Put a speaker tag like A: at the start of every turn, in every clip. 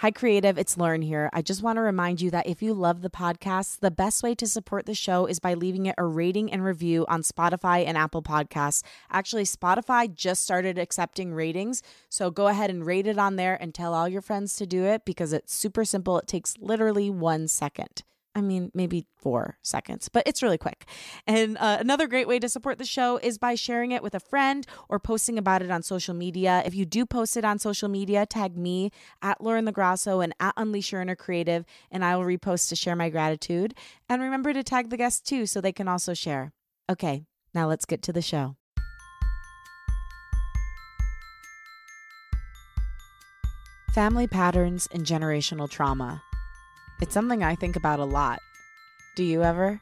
A: Hi, Creative. It's Lauren here. I just want to remind you that if you love the podcast, the best way to support the show is by leaving it a rating and review on Spotify and Apple Podcasts. Actually, Spotify just started accepting ratings. So go ahead and rate it on there and tell all your friends to do it because it's super simple. It takes literally one second. I mean, maybe four seconds, but it's really quick. And uh, another great way to support the show is by sharing it with a friend or posting about it on social media. If you do post it on social media, tag me at Lauren LaGrasso and at Unleash Your Inner Creative, and I will repost to share my gratitude. And remember to tag the guests too so they can also share. Okay, now let's get to the show. Family patterns and generational trauma. It's something I think about a lot. Do you ever?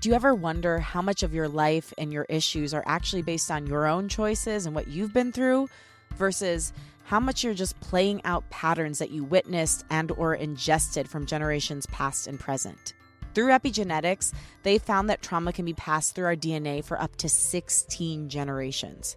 A: Do you ever wonder how much of your life and your issues are actually based on your own choices and what you've been through versus how much you're just playing out patterns that you witnessed and or ingested from generations past and present? Through epigenetics, they found that trauma can be passed through our DNA for up to 16 generations.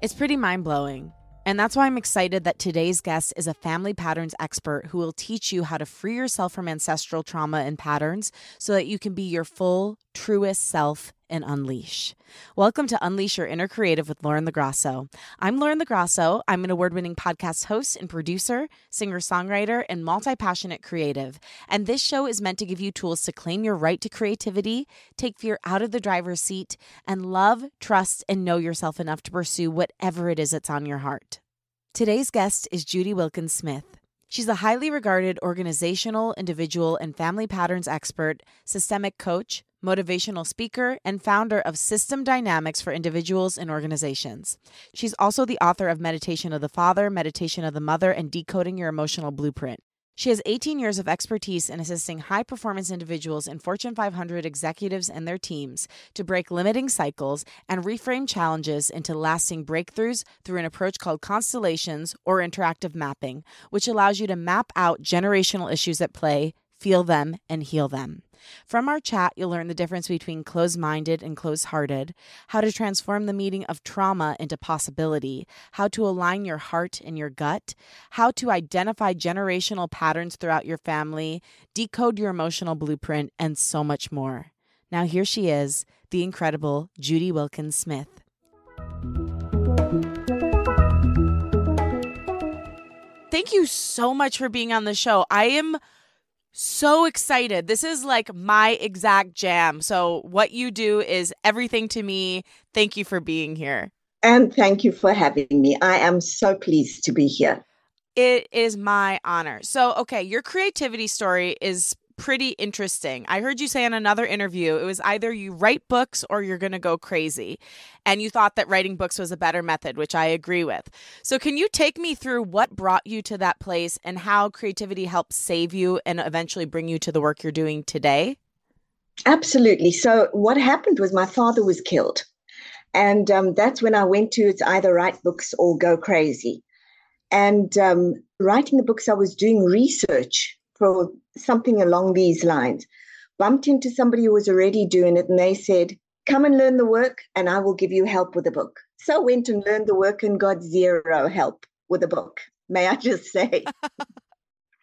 A: It's pretty mind-blowing. And that's why I'm excited that today's guest is a family patterns expert who will teach you how to free yourself from ancestral trauma and patterns so that you can be your full, truest self and unleash. Welcome to Unleash Your Inner Creative with Lauren LaGrasso. I'm Lauren LaGrasso. I'm an award winning podcast host and producer, singer songwriter, and multi passionate creative. And this show is meant to give you tools to claim your right to creativity, take fear out of the driver's seat, and love, trust, and know yourself enough to pursue whatever it is that's on your heart. Today's guest is Judy Wilkins Smith. She's a highly regarded organizational, individual, and family patterns expert, systemic coach, motivational speaker, and founder of System Dynamics for Individuals and Organizations. She's also the author of Meditation of the Father, Meditation of the Mother, and Decoding Your Emotional Blueprint. She has 18 years of expertise in assisting high performance individuals and Fortune 500 executives and their teams to break limiting cycles and reframe challenges into lasting breakthroughs through an approach called constellations or interactive mapping, which allows you to map out generational issues at play, feel them, and heal them. From our chat, you'll learn the difference between closed minded and closed hearted, how to transform the meaning of trauma into possibility, how to align your heart and your gut, how to identify generational patterns throughout your family, decode your emotional blueprint, and so much more. Now, here she is, the incredible Judy Wilkins Smith. Thank you so much for being on the show. I am so excited. This is like my exact jam. So, what you do is everything to me. Thank you for being here.
B: And thank you for having me. I am so pleased to be here.
A: It is my honor. So, okay, your creativity story is pretty interesting. I heard you say in another interview it was either you write books or you're going to go crazy. And you thought that writing books was a better method, which I agree with. So, can you take me through what brought you to that place and how creativity helped save you and eventually bring you to the work you're doing today?
B: Absolutely. So, what happened was my father was killed. And um, that's when I went to it's either write books or go crazy. And um, writing the books, I was doing research for something along these lines. Bumped into somebody who was already doing it, and they said, Come and learn the work, and I will give you help with the book. So I went and learned the work and got zero help with the book, may I just say.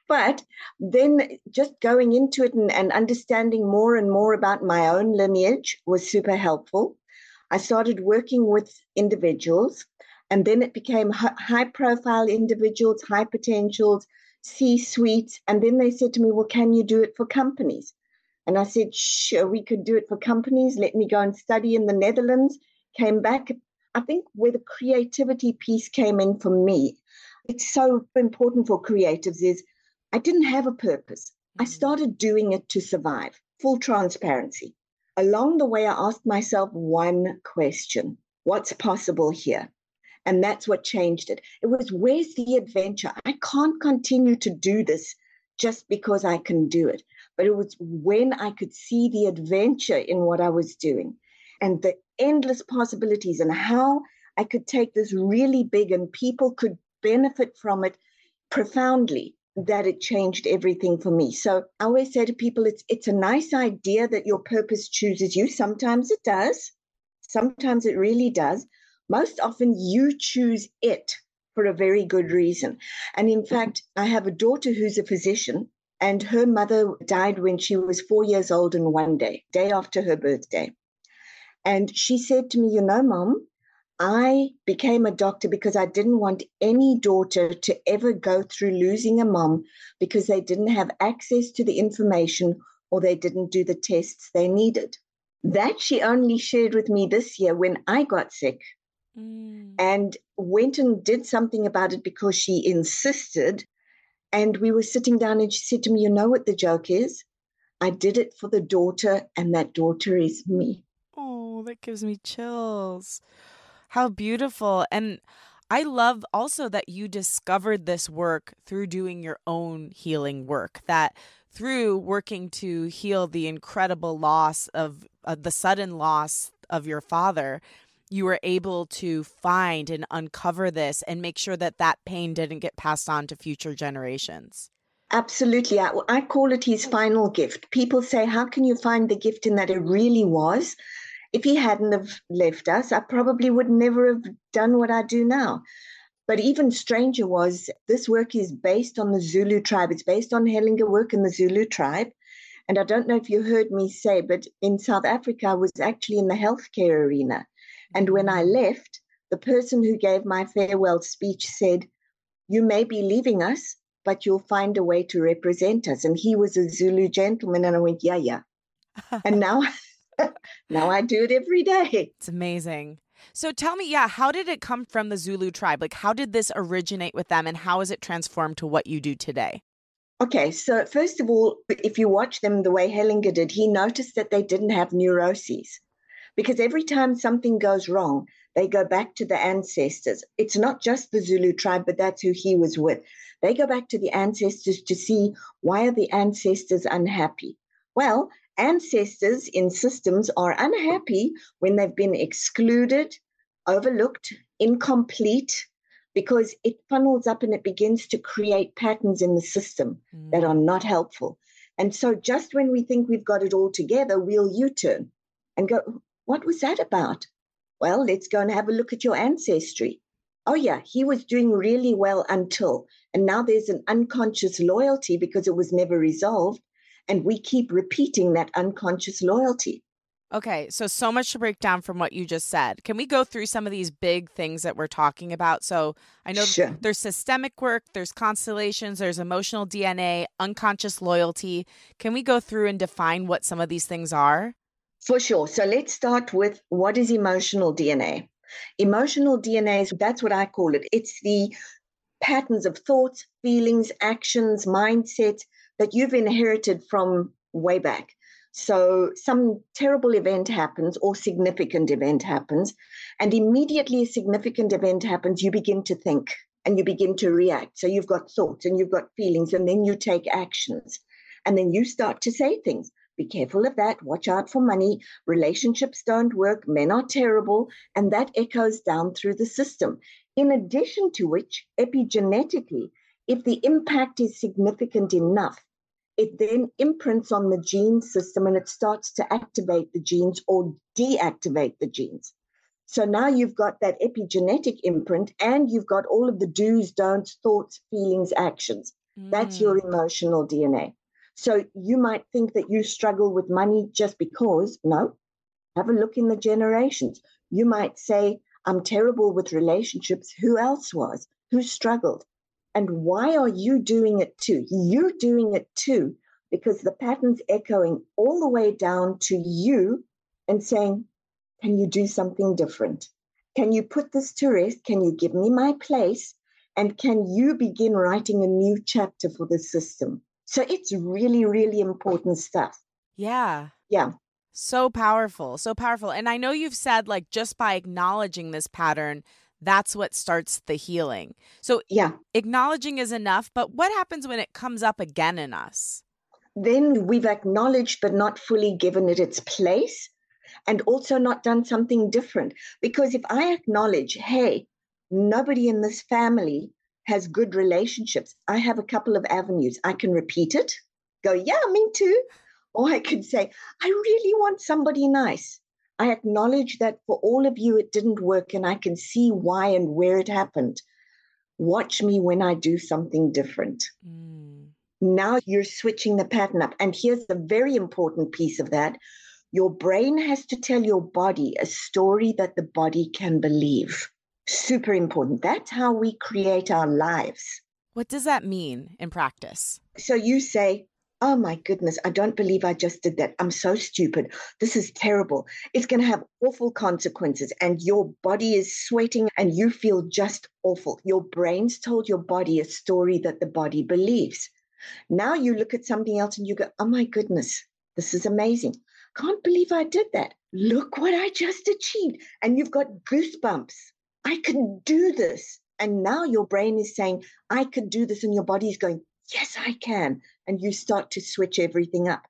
B: but then just going into it and, and understanding more and more about my own lineage was super helpful. I started working with individuals, and then it became high profile individuals, high potentials, C suites. And then they said to me, Well, can you do it for companies? And I said, Sure, we could do it for companies. Let me go and study in the Netherlands. Came back. I think where the creativity piece came in for me, it's so important for creatives is I didn't have a purpose. I mm-hmm. started doing it to survive, full transparency. Along the way, I asked myself one question What's possible here? And that's what changed it. It was, where's the adventure? I can't continue to do this just because I can do it. But it was when I could see the adventure in what I was doing and the endless possibilities and how I could take this really big and people could benefit from it profoundly that it changed everything for me. So I always say to people it's it's a nice idea that your purpose chooses you. Sometimes it does. Sometimes it really does most often you choose it for a very good reason. And in mm-hmm. fact, I have a daughter who's a physician, and her mother died when she was four years old in one day, day after her birthday. And she said to me, You know, mom, I became a doctor because I didn't want any daughter to ever go through losing a mom because they didn't have access to the information or they didn't do the tests they needed. That she only shared with me this year when I got sick mm. and went and did something about it because she insisted. And we were sitting down and she said to me, You know what the joke is? I did it for the daughter, and that daughter is me.
A: Oh, that gives me chills. How beautiful. And I love also that you discovered this work through doing your own healing work, that through working to heal the incredible loss of uh, the sudden loss of your father, you were able to find and uncover this and make sure that that pain didn't get passed on to future generations.
B: Absolutely. I, I call it his final gift. People say, How can you find the gift in that it really was? if he hadn't have left us, I probably would never have done what I do now. But even stranger was this work is based on the Zulu tribe. It's based on Hellinger work in the Zulu tribe. And I don't know if you heard me say, but in South Africa, I was actually in the healthcare arena. And when I left, the person who gave my farewell speech said, You may be leaving us, but you'll find a way to represent us. And he was a Zulu gentleman. And I went, Yeah, yeah. and now now I do it every day.
A: It's amazing. So tell me, yeah, how did it come from the Zulu tribe? Like, how did this originate with them and how has it transformed to what you do today?
B: Okay, so first of all, if you watch them the way Hellinger did, he noticed that they didn't have neuroses because every time something goes wrong, they go back to the ancestors. It's not just the Zulu tribe, but that's who he was with. They go back to the ancestors to see why are the ancestors unhappy. Well, ancestors in systems are unhappy when they've been excluded, overlooked, incomplete, because it funnels up and it begins to create patterns in the system mm. that are not helpful. And so, just when we think we've got it all together, we'll U turn and go, What was that about? Well, let's go and have a look at your ancestry. Oh, yeah, he was doing really well until. And now there's an unconscious loyalty because it was never resolved. And we keep repeating that unconscious loyalty.
A: Okay, so so much to break down from what you just said. Can we go through some of these big things that we're talking about? So I know sure. there's systemic work, there's constellations, there's emotional DNA, unconscious loyalty. Can we go through and define what some of these things are?
B: For sure. So let's start with what is emotional DNA? Emotional DNA is that's what I call it. It's the patterns of thoughts, feelings, actions, mindsets that you've inherited from way back. So some terrible event happens or significant event happens, and immediately a significant event happens, you begin to think and you begin to react. So you've got thoughts and you've got feelings, and then you take actions. And then you start to say things. Be careful of that. Watch out for money. Relationships don't work. Men are terrible. And that echoes down through the system. In addition to which, epigenetically, if the impact is significant enough, it then imprints on the gene system and it starts to activate the genes or deactivate the genes. So now you've got that epigenetic imprint and you've got all of the do's, don'ts, thoughts, feelings, actions. Mm. That's your mm. emotional DNA. So you might think that you struggle with money just because, no, have a look in the generations. You might say, I'm terrible with relationships. Who else was? Who struggled? And why are you doing it too? You're doing it too because the pattern's echoing all the way down to you and saying, Can you do something different? Can you put this to rest? Can you give me my place? And can you begin writing a new chapter for the system? So it's really, really important stuff.
A: Yeah.
B: Yeah.
A: So powerful. So powerful. And I know you've said, like, just by acknowledging this pattern, that's what starts the healing. So,
B: yeah,
A: acknowledging is enough, but what happens when it comes up again in us?
B: Then we've acknowledged but not fully given it its place and also not done something different. Because if I acknowledge, hey, nobody in this family has good relationships, I have a couple of avenues. I can repeat it, go, yeah, me too. Or I could say, I really want somebody nice. I acknowledge that for all of you it didn't work and I can see why and where it happened. Watch me when I do something different. Mm. Now you're switching the pattern up. And here's the very important piece of that your brain has to tell your body a story that the body can believe. Super important. That's how we create our lives.
A: What does that mean in practice?
B: So you say, Oh my goodness, I don't believe I just did that. I'm so stupid. This is terrible. It's going to have awful consequences, and your body is sweating and you feel just awful. Your brain's told your body a story that the body believes. Now you look at something else and you go, Oh my goodness, this is amazing. Can't believe I did that. Look what I just achieved. And you've got goosebumps. I can do this. And now your brain is saying, I could do this. And your body is going, Yes, I can. And you start to switch everything up.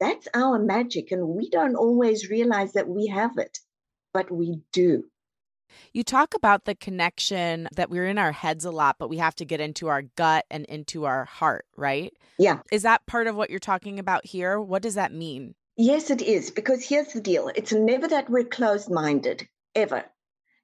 B: That's our magic. And we don't always realize that we have it, but we do.
A: You talk about the connection that we're in our heads a lot, but we have to get into our gut and into our heart, right?
B: Yeah.
A: Is that part of what you're talking about here? What does that mean?
B: Yes, it is. Because here's the deal it's never that we're closed minded, ever.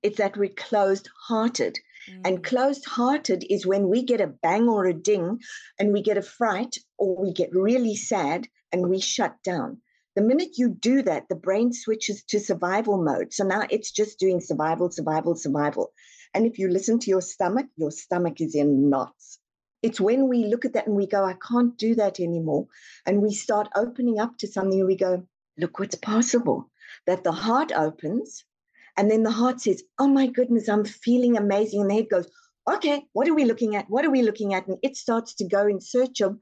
B: It's that we're closed hearted. And mm. closed hearted is when we get a bang or a ding and we get a fright or we get really sad and we shut down. The minute you do that, the brain switches to survival mode. So now it's just doing survival, survival, survival. And if you listen to your stomach, your stomach is in knots. It's when we look at that and we go, I can't do that anymore. And we start opening up to something and we go, look what's possible. That the heart opens and then the heart says, Oh my goodness, I'm feeling amazing. And the head goes, Okay, what are we looking at? What are we looking at? And it starts to go in search of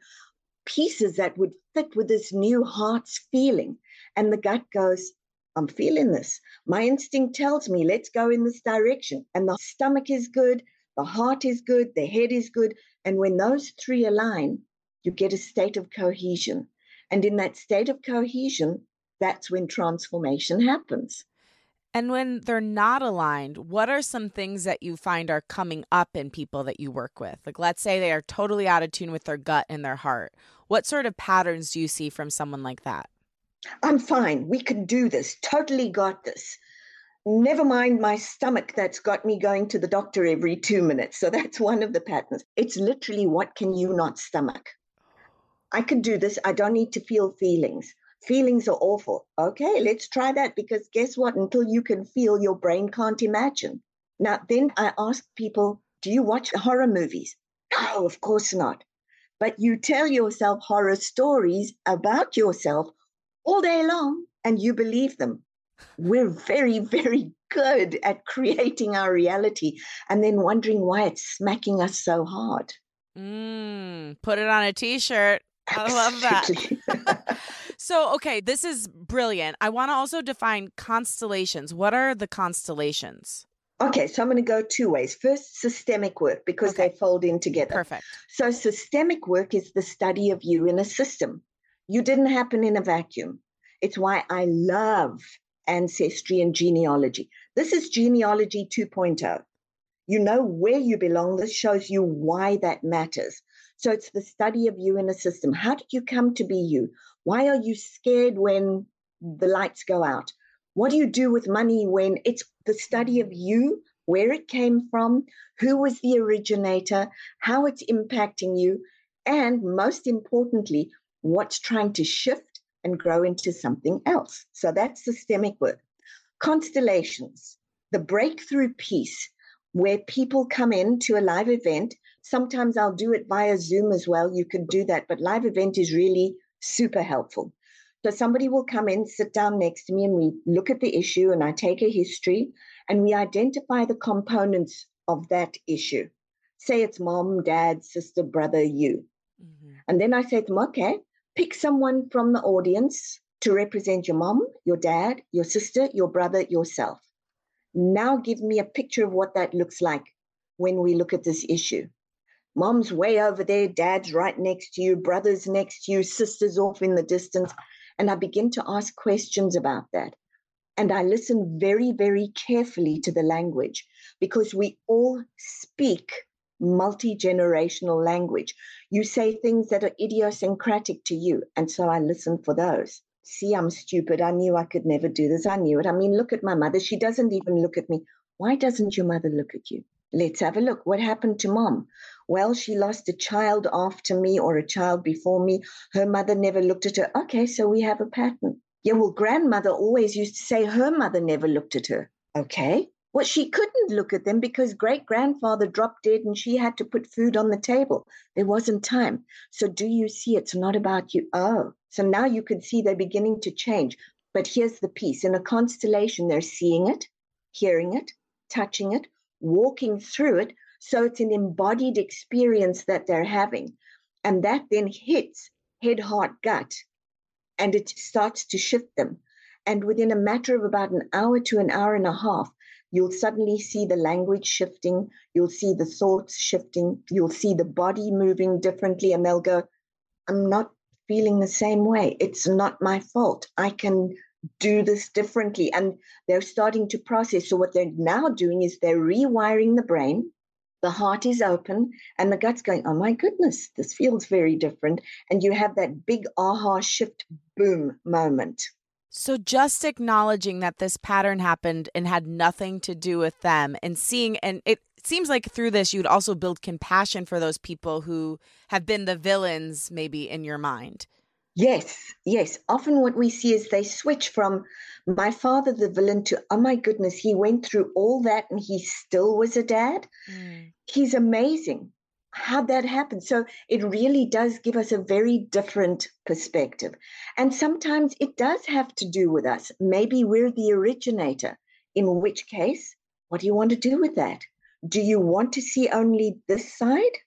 B: pieces that would fit with this new heart's feeling. And the gut goes, I'm feeling this. My instinct tells me, let's go in this direction. And the stomach is good, the heart is good, the head is good. And when those three align, you get a state of cohesion. And in that state of cohesion, that's when transformation happens.
A: And when they're not aligned, what are some things that you find are coming up in people that you work with? Like, let's say they are totally out of tune with their gut and their heart. What sort of patterns do you see from someone like that?
B: I'm fine. We can do this. Totally got this. Never mind my stomach that's got me going to the doctor every two minutes. So that's one of the patterns. It's literally what can you not stomach? I can do this. I don't need to feel feelings feelings are awful. Okay, let's try that because guess what? Until you can feel, your brain can't imagine. Now, then I ask people, do you watch horror movies? No, of course not. But you tell yourself horror stories about yourself all day long and you believe them. We're very, very good at creating our reality and then wondering why it's smacking us so hard.
A: Mm, put it on a t shirt. I love that. so, okay, this is brilliant. I want to also define constellations. What are the constellations?
B: Okay, so I'm going to go two ways. First, systemic work, because okay. they fold in together.
A: Perfect.
B: So, systemic work is the study of you in a system. You didn't happen in a vacuum. It's why I love ancestry and genealogy. This is genealogy 2.0. You know where you belong. This shows you why that matters. So it's the study of you in a system. How did you come to be you? Why are you scared when the lights go out? What do you do with money when it's the study of you, where it came from, who was the originator, how it's impacting you, and most importantly, what's trying to shift and grow into something else. So that's systemic work. Constellations, the breakthrough piece where people come in to a live event Sometimes I'll do it via Zoom as well. You can do that, but live event is really super helpful. So somebody will come in, sit down next to me, and we look at the issue, and I take a history, and we identify the components of that issue. Say it's mom, dad, sister, brother, you. Mm-hmm. And then I say to them, okay, pick someone from the audience to represent your mom, your dad, your sister, your brother, yourself. Now give me a picture of what that looks like when we look at this issue. Mom's way over there, dad's right next to you, brother's next to you, sister's off in the distance. And I begin to ask questions about that. And I listen very, very carefully to the language because we all speak multi generational language. You say things that are idiosyncratic to you. And so I listen for those. See, I'm stupid. I knew I could never do this. I knew it. I mean, look at my mother. She doesn't even look at me. Why doesn't your mother look at you? Let's have a look. What happened to mom? Well, she lost a child after me or a child before me. Her mother never looked at her. Okay, so we have a pattern. Yeah, well, grandmother always used to say her mother never looked at her. Okay. Well, she couldn't look at them because great grandfather dropped dead and she had to put food on the table. There wasn't time. So, do you see it's not about you? Oh, so now you can see they're beginning to change. But here's the piece in a constellation, they're seeing it, hearing it, touching it, walking through it. So, it's an embodied experience that they're having. And that then hits head, heart, gut, and it starts to shift them. And within a matter of about an hour to an hour and a half, you'll suddenly see the language shifting, you'll see the thoughts shifting, you'll see the body moving differently, and they'll go, I'm not feeling the same way. It's not my fault. I can do this differently. And they're starting to process. So, what they're now doing is they're rewiring the brain. The heart is open and the gut's going, Oh my goodness, this feels very different. And you have that big aha shift boom moment.
A: So just acknowledging that this pattern happened and had nothing to do with them and seeing and it seems like through this you'd also build compassion for those people who have been the villains maybe in your mind.
B: Yes, yes. Often what we see is they switch from my father the villain to oh my goodness, he went through all that and he still was a dad. Mm. He's amazing how that happened. So it really does give us a very different perspective. And sometimes it does have to do with us. Maybe we're the originator, in which case, what do you want to do with that? Do you want to see only this side?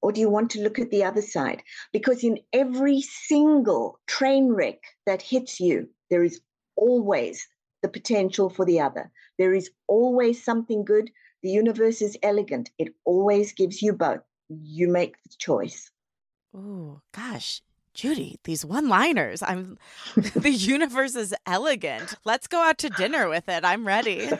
B: Or do you want to look at the other side? Because in every single train wreck that hits you, there is always the potential for the other. There is always something good. The universe is elegant. It always gives you both you make the choice.
A: Oh, gosh. Judy, these one liners. I'm the universe is elegant. Let's go out to dinner with it. I'm ready.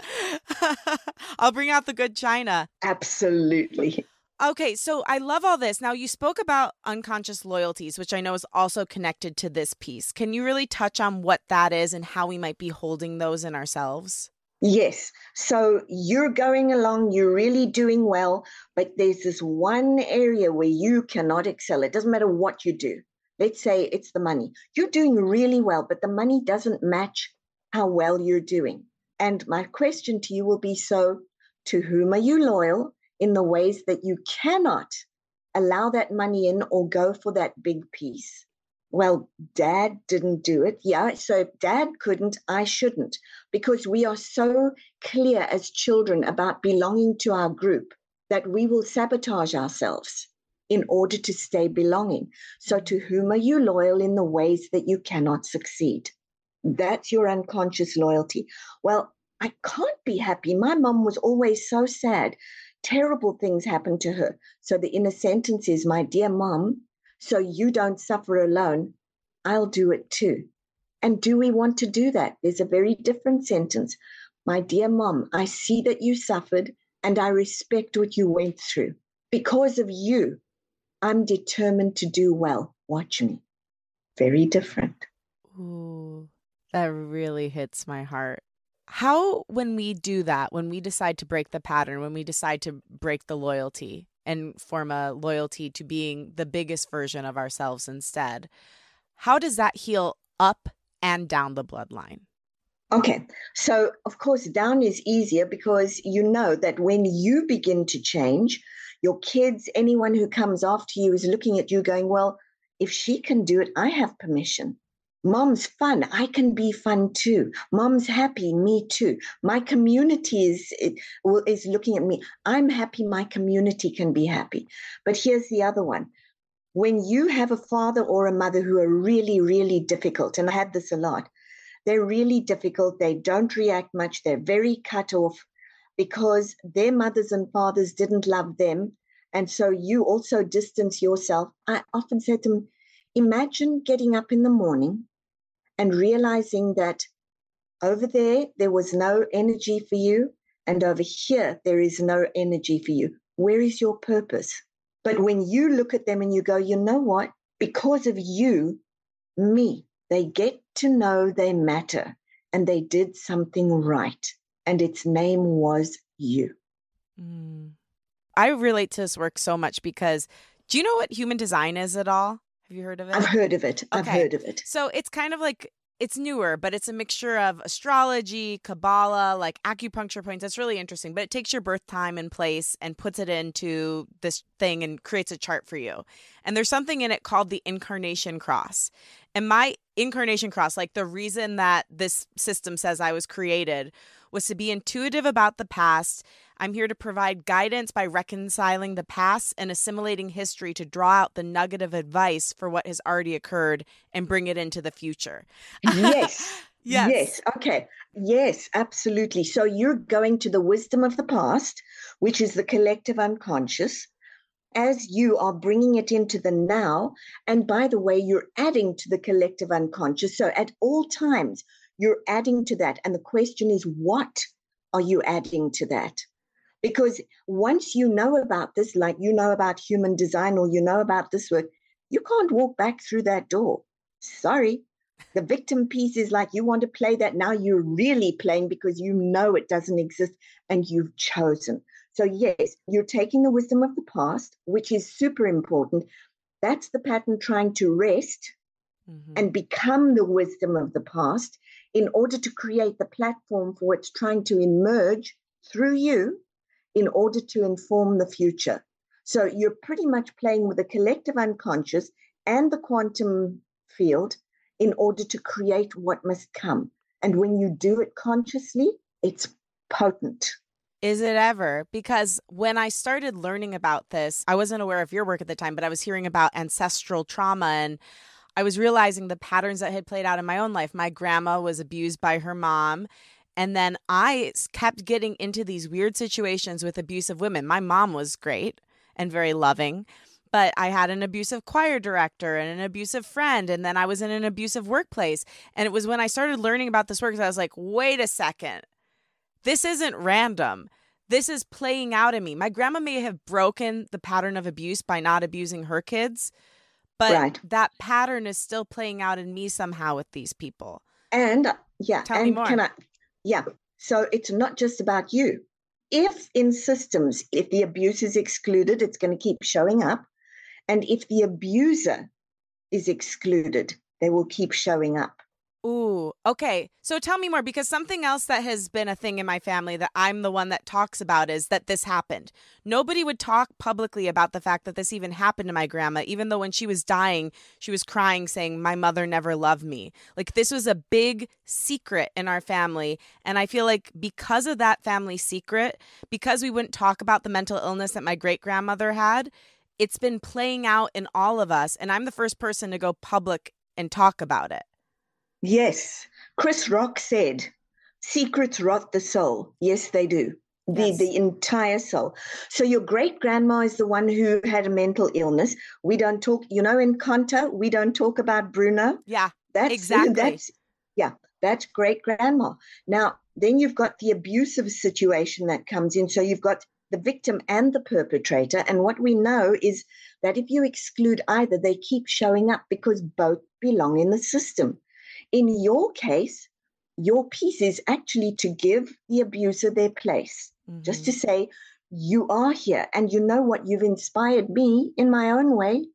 A: I'll bring out the good china.
B: Absolutely.
A: Okay, so I love all this. Now, you spoke about unconscious loyalties, which I know is also connected to this piece. Can you really touch on what that is and how we might be holding those in ourselves?
B: Yes. So you're going along, you're really doing well, but there's this one area where you cannot excel. It doesn't matter what you do. Let's say it's the money. You're doing really well, but the money doesn't match how well you're doing. And my question to you will be so, to whom are you loyal in the ways that you cannot allow that money in or go for that big piece? Well, dad didn't do it. Yeah, so dad couldn't, I shouldn't, because we are so clear as children about belonging to our group that we will sabotage ourselves in order to stay belonging. So, to whom are you loyal in the ways that you cannot succeed? That's your unconscious loyalty. Well, I can't be happy. My mom was always so sad. Terrible things happened to her. So, the inner sentence is, My dear mom, so you don't suffer alone, I'll do it too. And do we want to do that? There's a very different sentence. My dear mom, I see that you suffered and I respect what you went through. Because of you, I'm determined to do well. Watch me. Very different.
A: Ooh, that really hits my heart. How, when we do that, when we decide to break the pattern, when we decide to break the loyalty, and form a loyalty to being the biggest version of ourselves instead. How does that heal up and down the bloodline?
B: Okay, so of course, down is easier because you know that when you begin to change, your kids, anyone who comes after you is looking at you going, Well, if she can do it, I have permission. Mom's fun. I can be fun too. Mom's happy. Me too. My community is is looking at me. I'm happy. My community can be happy. But here's the other one. When you have a father or a mother who are really, really difficult, and I had this a lot, they're really difficult. They don't react much. They're very cut off because their mothers and fathers didn't love them. And so you also distance yourself. I often said to them, imagine getting up in the morning and realizing that over there, there was no energy for you, and over here, there is no energy for you. Where is your purpose? But when you look at them and you go, you know what? Because of you, me, they get to know they matter and they did something right, and its name was you.
A: Mm. I relate to this work so much because do you know what human design is at all? Have you heard of it?
B: I've heard of it. Okay. I've heard of it.
A: So it's kind of like it's newer, but it's a mixture of astrology, Kabbalah, like acupuncture points. That's really interesting. But it takes your birth time and place and puts it into this thing and creates a chart for you. And there's something in it called the incarnation cross. And my incarnation cross, like the reason that this system says I was created, was to be intuitive about the past I'm here to provide guidance by reconciling the past and assimilating history to draw out the nugget of advice for what has already occurred and bring it into the future.
B: yes. yes. Yes. Okay. Yes, absolutely. So you're going to the wisdom of the past, which is the collective unconscious, as you are bringing it into the now. And by the way, you're adding to the collective unconscious. So at all times, you're adding to that. And the question is, what are you adding to that? Because once you know about this, like you know about human design or you know about this work, you can't walk back through that door. Sorry. The victim piece is like you want to play that now you're really playing because you know it doesn't exist and you've chosen. So, yes, you're taking the wisdom of the past, which is super important. That's the pattern trying to rest mm-hmm. and become the wisdom of the past in order to create the platform for what's trying to emerge through you in order to inform the future. So you're pretty much playing with the collective unconscious and the quantum field in order to create what must come. And when you do it consciously, it's potent.
A: Is it ever? Because when I started learning about this, I wasn't aware of your work at the time, but I was hearing about ancestral trauma and I was realizing the patterns that had played out in my own life. My grandma was abused by her mom and then I kept getting into these weird situations with abusive women. My mom was great and very loving, but I had an abusive choir director and an abusive friend. And then I was in an abusive workplace. And it was when I started learning about this work that I was like, wait a second. This isn't random. This is playing out in me. My grandma may have broken the pattern of abuse by not abusing her kids, but right. that pattern is still playing out in me somehow with these people.
B: And yeah,
A: Tell
B: and
A: me more.
B: can I yeah. So it's not just about you. If in systems, if the abuse is excluded, it's going to keep showing up. And if the abuser is excluded, they will keep showing up.
A: Ooh, okay. So tell me more because something else that has been a thing in my family that I'm the one that talks about is that this happened. Nobody would talk publicly about the fact that this even happened to my grandma, even though when she was dying, she was crying, saying, My mother never loved me. Like this was a big secret in our family. And I feel like because of that family secret, because we wouldn't talk about the mental illness that my great grandmother had, it's been playing out in all of us. And I'm the first person to go public and talk about it.
B: Yes. Chris Rock said, secrets rot the soul. Yes, they do. The, yes. the entire soul. So your great grandma is the one who had a mental illness. We don't talk, you know, Encanto, we don't talk about Bruno.
A: Yeah. That's exactly.
B: That's yeah, that's great grandma. Now, then you've got the abusive situation that comes in. So you've got the victim and the perpetrator. And what we know is that if you exclude either, they keep showing up because both belong in the system. In your case, your piece is actually to give the abuser their place, mm-hmm. just to mm-hmm. say, you are here and you know what? You've inspired me in my own way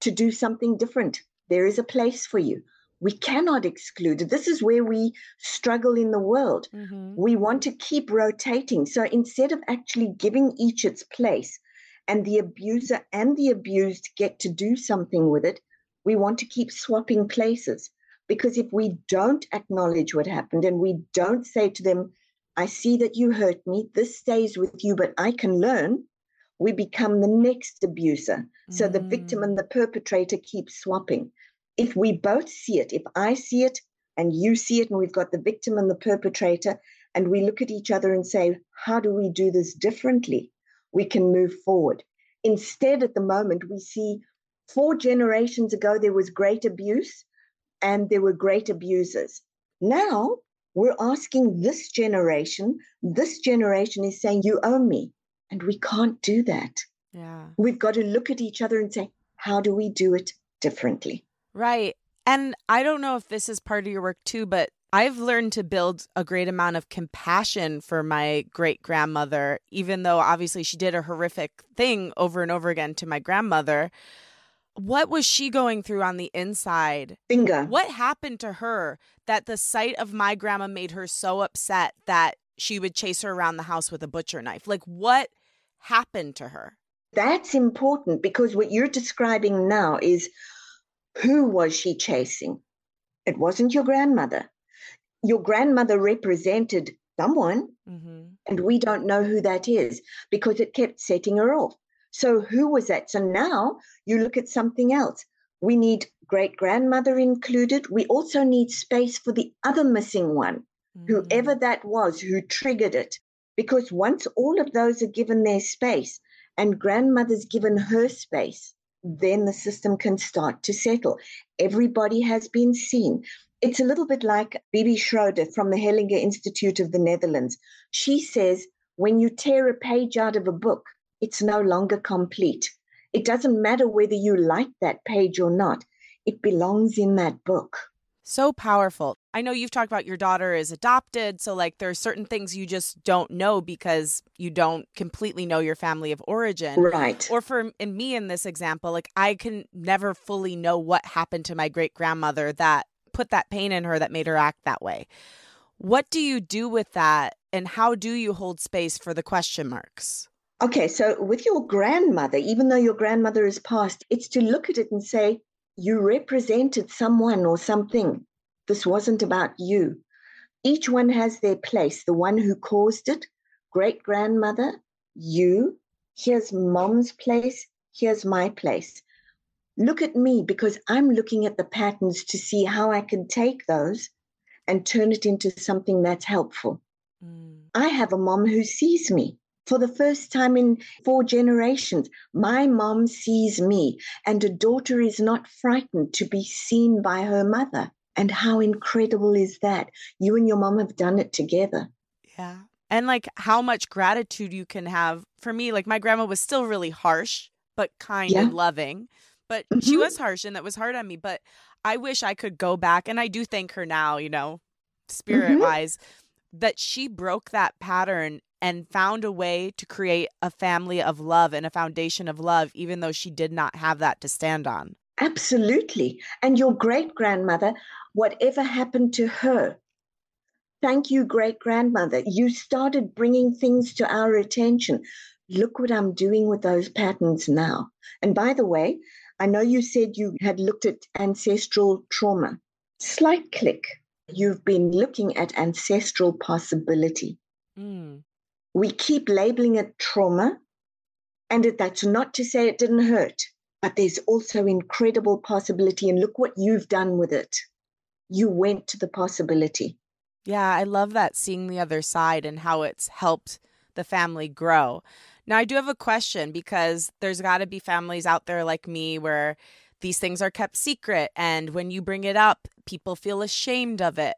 B: to do something different. There is a place for you. We cannot exclude. This is where we struggle in the world. Mm-hmm. We want to keep rotating. So instead of actually giving each its place and the abuser and the abused get to do something with it, we want to keep swapping places. Because if we don't acknowledge what happened and we don't say to them, I see that you hurt me, this stays with you, but I can learn, we become the next abuser. So mm. the victim and the perpetrator keep swapping. If we both see it, if I see it and you see it, and we've got the victim and the perpetrator, and we look at each other and say, How do we do this differently? We can move forward. Instead, at the moment, we see four generations ago, there was great abuse and there were great abusers. Now we're asking this generation, this generation is saying, You owe me. And we can't do that.
A: Yeah.
B: We've got to look at each other and say, How do we do it differently?
A: Right. And I don't know if this is part of your work too, but I've learned to build a great amount of compassion for my great grandmother, even though obviously she did a horrific thing over and over again to my grandmother. What was she going through on the inside?
B: Bingo.
A: What happened to her that the sight of my grandma made her so upset that she would chase her around the house with a butcher knife? Like, what happened to her?
B: That's important because what you're describing now is who was she chasing? It wasn't your grandmother your grandmother represented someone, mm-hmm. and we don't know who that is because it kept setting her off. So, who was that? So now you look at something else. We need great grandmother included. We also need space for the other missing one, mm-hmm. whoever that was who triggered it. Because once all of those are given their space and grandmother's given her space, then the system can start to settle. Everybody has been seen. It's a little bit like Bibi Schreuder from the Hellinger Institute of the Netherlands. She says when you tear a page out of a book, it's no longer complete. It doesn't matter whether you like that page or not, it belongs in that book.
A: So powerful. I know you've talked about your daughter is adopted, so like there are certain things you just don't know because you don't completely know your family of origin.
B: Right.
A: Or for in me in this example, like I can never fully know what happened to my great grandmother that put that pain in her that made her act that way. What do you do with that and how do you hold space for the question marks?
B: Okay, so with your grandmother, even though your grandmother is passed, it's to look at it and say, you represented someone or something. This wasn't about you. Each one has their place. The one who caused it, great grandmother, you. Here's mom's place. Here's my place look at me because I'm looking at the patterns to see how I can take those and turn it into something that's helpful. Mm. I have a mom who sees me. For the first time in four generations, my mom sees me, and a daughter is not frightened to be seen by her mother. And how incredible is that? You and your mom have done it together.
A: Yeah. And like how much gratitude you can have. For me, like my grandma was still really harsh, but kind yeah. and loving but mm-hmm. she was harsh and that was hard on me. But I wish I could go back and I do thank her now, you know, spirit mm-hmm. wise, that she broke that pattern and found a way to create a family of love and a foundation of love, even though she did not have that to stand on.
B: Absolutely. And your great grandmother, whatever happened to her, thank you, great grandmother. You started bringing things to our attention. Look what I'm doing with those patterns now. And by the way, I know you said you had looked at ancestral trauma. Slight click. You've been looking at ancestral possibility. Mm. We keep labeling it trauma, and that's not to say it didn't hurt, but there's also incredible possibility. And look what you've done with it. You went to the possibility.
A: Yeah, I love that seeing the other side and how it's helped the family grow. Now, I do have a question because there's got to be families out there like me where these things are kept secret. And when you bring it up, people feel ashamed of it.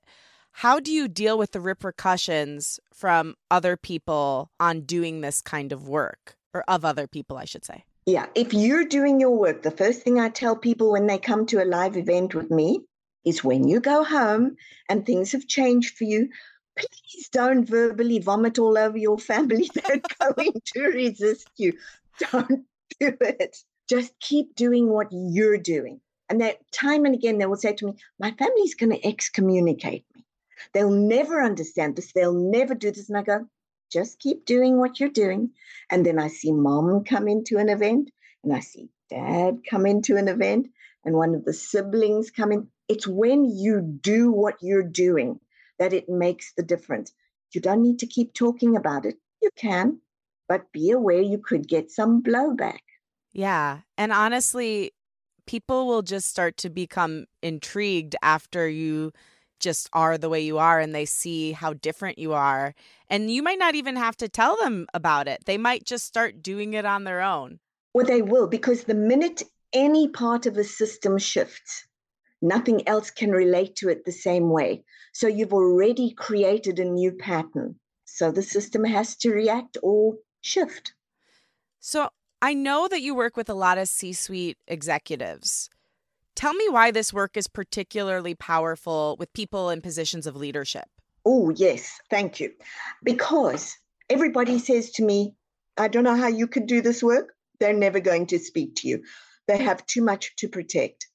A: How do you deal with the repercussions from other people on doing this kind of work, or of other people, I should say?
B: Yeah, if you're doing your work, the first thing I tell people when they come to a live event with me is when you go home and things have changed for you, please don't verbally vomit all over your family. They're going to resist you. Don't do it. Just keep doing what you're doing. And that time and again, they will say to me, My family's going to excommunicate me. They'll never understand this. They'll never do this. And I go, Just keep doing what you're doing. And then I see mom come into an event, and I see dad come into an event, and one of the siblings come in. It's when you do what you're doing that it makes the difference. You don't need to keep talking about it. You can, but be aware you could get some blowback.
A: Yeah. And honestly, people will just start to become intrigued after you just are the way you are and they see how different you are. And you might not even have to tell them about it. They might just start doing it on their own.
B: Well, they will, because the minute any part of a system shifts, nothing else can relate to it the same way. So you've already created a new pattern. So the system has to react or shift.
A: So I know that you work with a lot of C suite executives. Tell me why this work is particularly powerful with people in positions of leadership.
B: Oh, yes, thank you. Because everybody says to me, I don't know how you could do this work. They're never going to speak to you. They have too much to protect.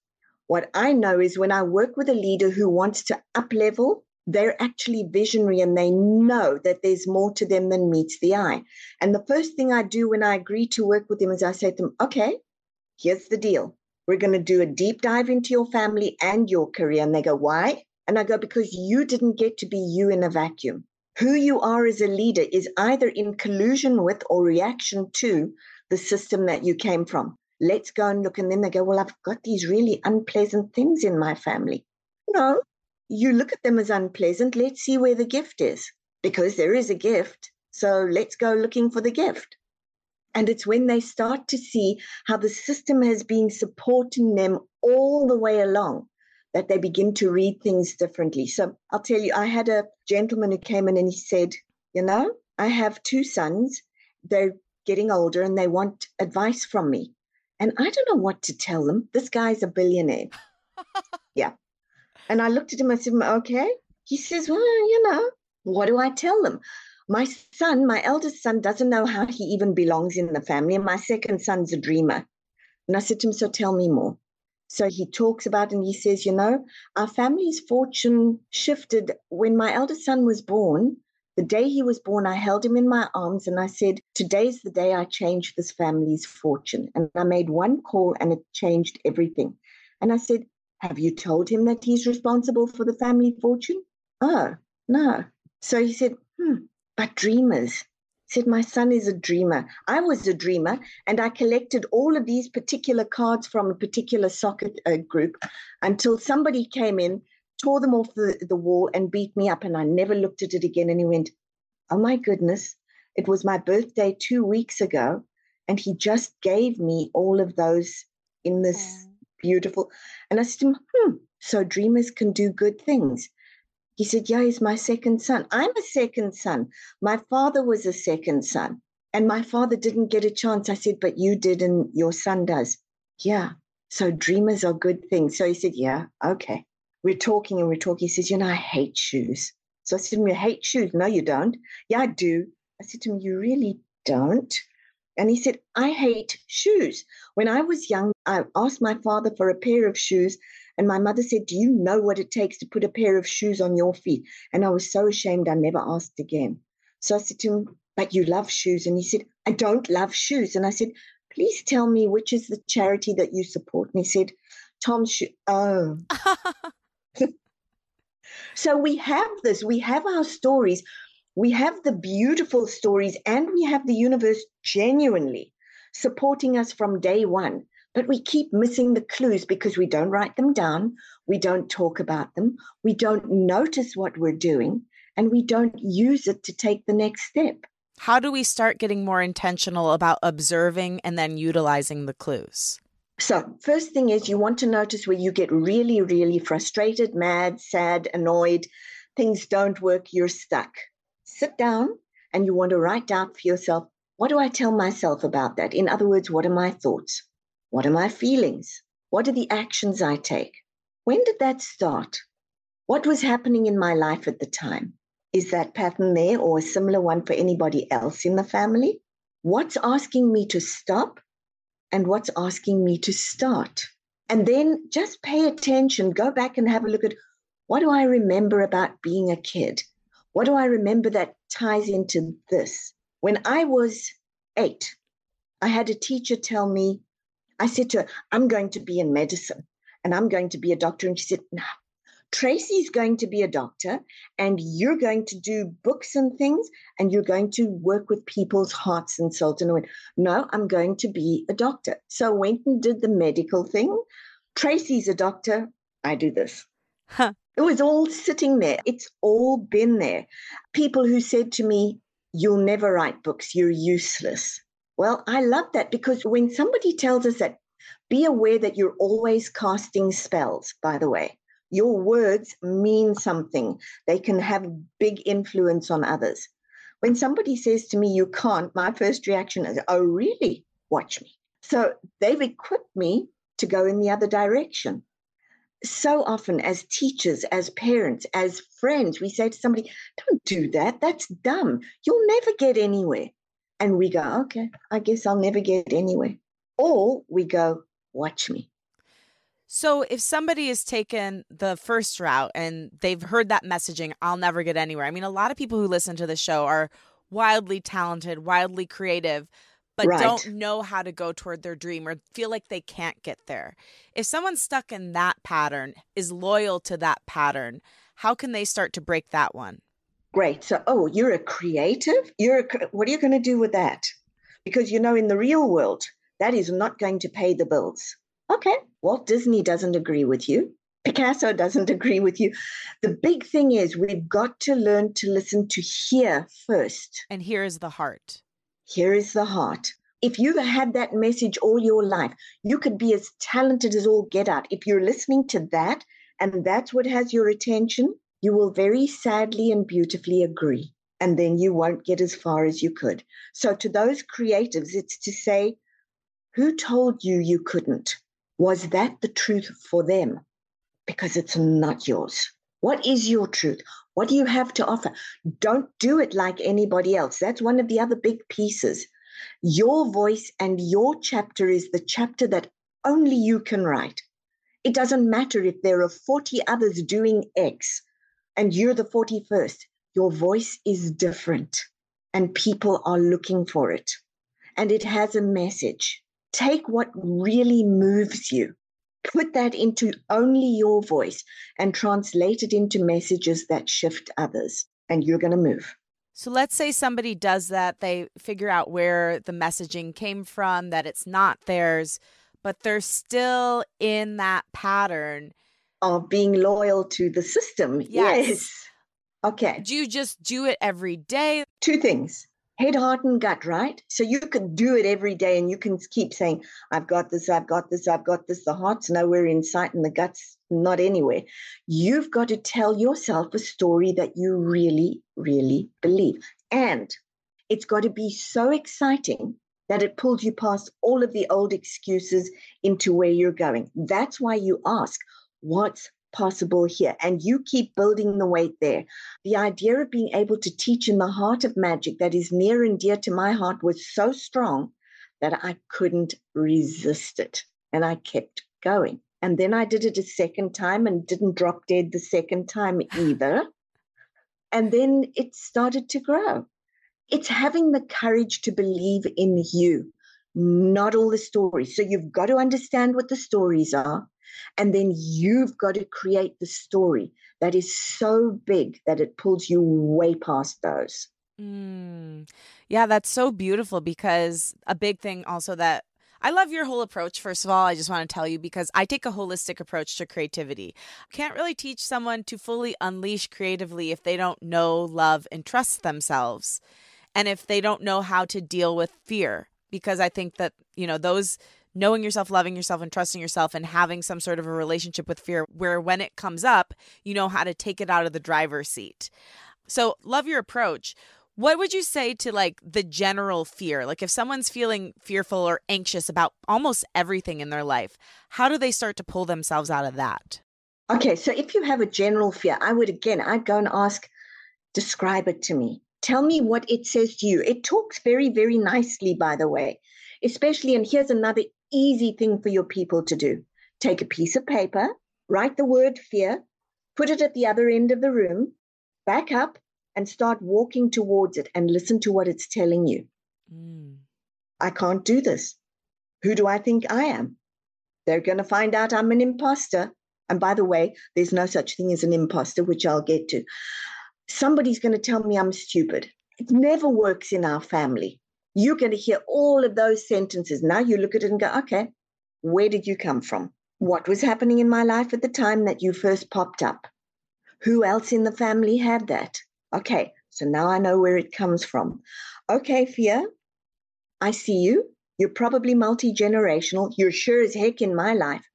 B: What I know is when I work with a leader who wants to up level, they're actually visionary and they know that there's more to them than meets the eye. And the first thing I do when I agree to work with them is I say to them, okay, here's the deal. We're going to do a deep dive into your family and your career. And they go, why? And I go, because you didn't get to be you in a vacuum. Who you are as a leader is either in collusion with or reaction to the system that you came from. Let's go and look. And then they go, well, I've got these really unpleasant things in my family. No, you look at them as unpleasant. Let's see where the gift is because there is a gift. So let's go looking for the gift. And it's when they start to see how the system has been supporting them all the way along that they begin to read things differently. So I'll tell you, I had a gentleman who came in and he said, You know, I have two sons. They're getting older and they want advice from me. And I don't know what to tell them. This guy's a billionaire. yeah. And I looked at him, I said, okay. He says, well, you know, what do I tell them? My son, my eldest son, doesn't know how he even belongs in the family. And my second son's a dreamer. And I said to him, so tell me more. So he talks about and he says, you know, our family's fortune shifted when my eldest son was born. The day he was born, I held him in my arms and I said, Today's the day I changed this family's fortune. And I made one call and it changed everything. And I said, have you told him that he's responsible for the family fortune? Oh, no. So he said, Hmm, but dreamers. Said, My son is a dreamer. I was a dreamer, and I collected all of these particular cards from a particular soccer uh, group until somebody came in, tore them off the, the wall, and beat me up. And I never looked at it again. And he went, Oh my goodness, it was my birthday two weeks ago, and he just gave me all of those in this beautiful. And I said to him, hmm, so dreamers can do good things. He said, yeah, he's my second son. I'm a second son. My father was a second son. And my father didn't get a chance. I said, but you did and your son does. Yeah. So dreamers are good things. So he said, yeah, okay. We're talking and we're talking. He says, you know, I hate shoes. So I said to him, you hate shoes? No, you don't. Yeah, I do. I said to him, you really don't? And he said, I hate shoes. When I was young, I asked my father for a pair of shoes, and my mother said, Do you know what it takes to put a pair of shoes on your feet? And I was so ashamed, I never asked again. So I said to him, But you love shoes. And he said, I don't love shoes. And I said, Please tell me which is the charity that you support. And he said, Tom's shoe. Oh. so we have this, we have our stories we have the beautiful stories and we have the universe genuinely supporting us from day one. But we keep missing the clues because we don't write them down, we don't talk about them, we don't notice what we're doing, and we don't use it to take the next step.
A: How do we start getting more intentional about observing and then utilizing the clues?
B: So, first thing is you want to notice where you get really, really frustrated, mad, sad, annoyed, things don't work, you're stuck sit down and you want to write down for yourself what do I tell myself about that? In other words, what are my thoughts? What are my feelings? What are the actions I take? When did that start? What was happening in my life at the time? Is that pattern there or a similar one for anybody else in the family? What's asking me to stop and what's asking me to start? And then just pay attention, go back and have a look at what do I remember about being a kid? What do I remember that ties into this? When I was eight, I had a teacher tell me, I said to her, I'm going to be in medicine and I'm going to be a doctor. And she said, No, Tracy's going to be a doctor and you're going to do books and things and you're going to work with people's hearts and souls. And I went, No, I'm going to be a doctor. So I went and did the medical thing. Tracy's a doctor. I do this. Huh. It was all sitting there. It's all been there. People who said to me, You'll never write books, you're useless. Well, I love that because when somebody tells us that, be aware that you're always casting spells, by the way. Your words mean something, they can have big influence on others. When somebody says to me, You can't, my first reaction is, Oh, really? Watch me. So they've equipped me to go in the other direction. so often as teachers, as parents, as friends, we say to somebody, don't do that. That's dumb. You'll never get anywhere. And we go, okay, I guess I'll never get anywhere. Or we go, watch me.
A: So if somebody has taken the first route and they've heard that messaging, I'll never get anywhere. I mean, a lot of people who listen to the show are wildly talented, wildly creative, but right. don't know how to go toward their dream or feel like they can't get there. If someone's stuck in that pattern, is loyal to that pattern, how can they start to break that one?
B: Great. So, oh, you're a creative? You're a, what are you going to do with that? Because you know in the real world, that is not going to pay the bills. Okay, Walt Disney doesn't agree with you. Picasso doesn't agree with you. The big thing is we've got to learn to listen to hear first.
A: And here is the heart.
B: Here is the heart. If you've had that message all your life, you could be as talented as all get out. If you're listening to that and that's what has your attention, you will very sadly and beautifully agree. And then you won't get as far as you could. So, to those creatives, it's to say, who told you you couldn't? Was that the truth for them? Because it's not yours. What is your truth? What do you have to offer? Don't do it like anybody else. That's one of the other big pieces. Your voice and your chapter is the chapter that only you can write. It doesn't matter if there are 40 others doing X and you're the 41st. Your voice is different and people are looking for it. And it has a message. Take what really moves you, put that into only your voice, and translate it into messages that shift others, and you're going to move.
A: So let's say somebody does that, they figure out where the messaging came from, that it's not theirs, but they're still in that pattern
B: of being loyal to the system. Yes. yes. Okay.
A: Do you just do it every day?
B: Two things head, heart, and gut, right? So you can do it every day and you can keep saying, I've got this, I've got this, I've got this. The heart's nowhere in sight and the gut's not anywhere. You've got to tell yourself a story that you really, really believe. And it's got to be so exciting that it pulls you past all of the old excuses into where you're going. That's why you ask, what's possible here. And you keep building the weight there. The idea of being able to teach in the heart of magic that is near and dear to my heart was so strong that I couldn't resist it. And I kept going. And then I did it a second time and didn't drop dead the second time either. and then it started to grow. It's having the courage to believe in you, not all the stories. So you've got to understand what the stories are. And then you've got to create the story that is so big that it pulls you way past those.
A: Mm. Yeah, that's so beautiful because a big thing also that I love your whole approach. First of all, I just want to tell you because I take a holistic approach to creativity. I can't really teach someone to fully unleash creatively if they don't know, love, and trust themselves. And if they don't know how to deal with fear, because I think that, you know, those knowing yourself, loving yourself, and trusting yourself, and having some sort of a relationship with fear where when it comes up, you know how to take it out of the driver's seat. So, love your approach. What would you say to like the general fear? Like, if someone's feeling fearful or anxious about almost everything in their life, how do they start to pull themselves out of that?
B: Okay, so if you have a general fear, I would again, I'd go and ask, describe it to me. Tell me what it says to you. It talks very, very nicely, by the way, especially, and here's another easy thing for your people to do. Take a piece of paper, write the word fear, put it at the other end of the room, back up, and start walking towards it and listen to what it's telling you. Mm. I can't do this. Who do I think I am? They're going to find out I'm an imposter. And by the way, there's no such thing as an imposter, which I'll get to. Somebody's going to tell me I'm stupid. It never works in our family you're going to hear all of those sentences. Now you look at it and go, okay, where did you come from? What was happening in my life at the time that you first popped up? Who else in the family had that? Okay, so now I know where it comes from. Okay, fear, I see you. You're probably multi generational. You're sure as heck in my life.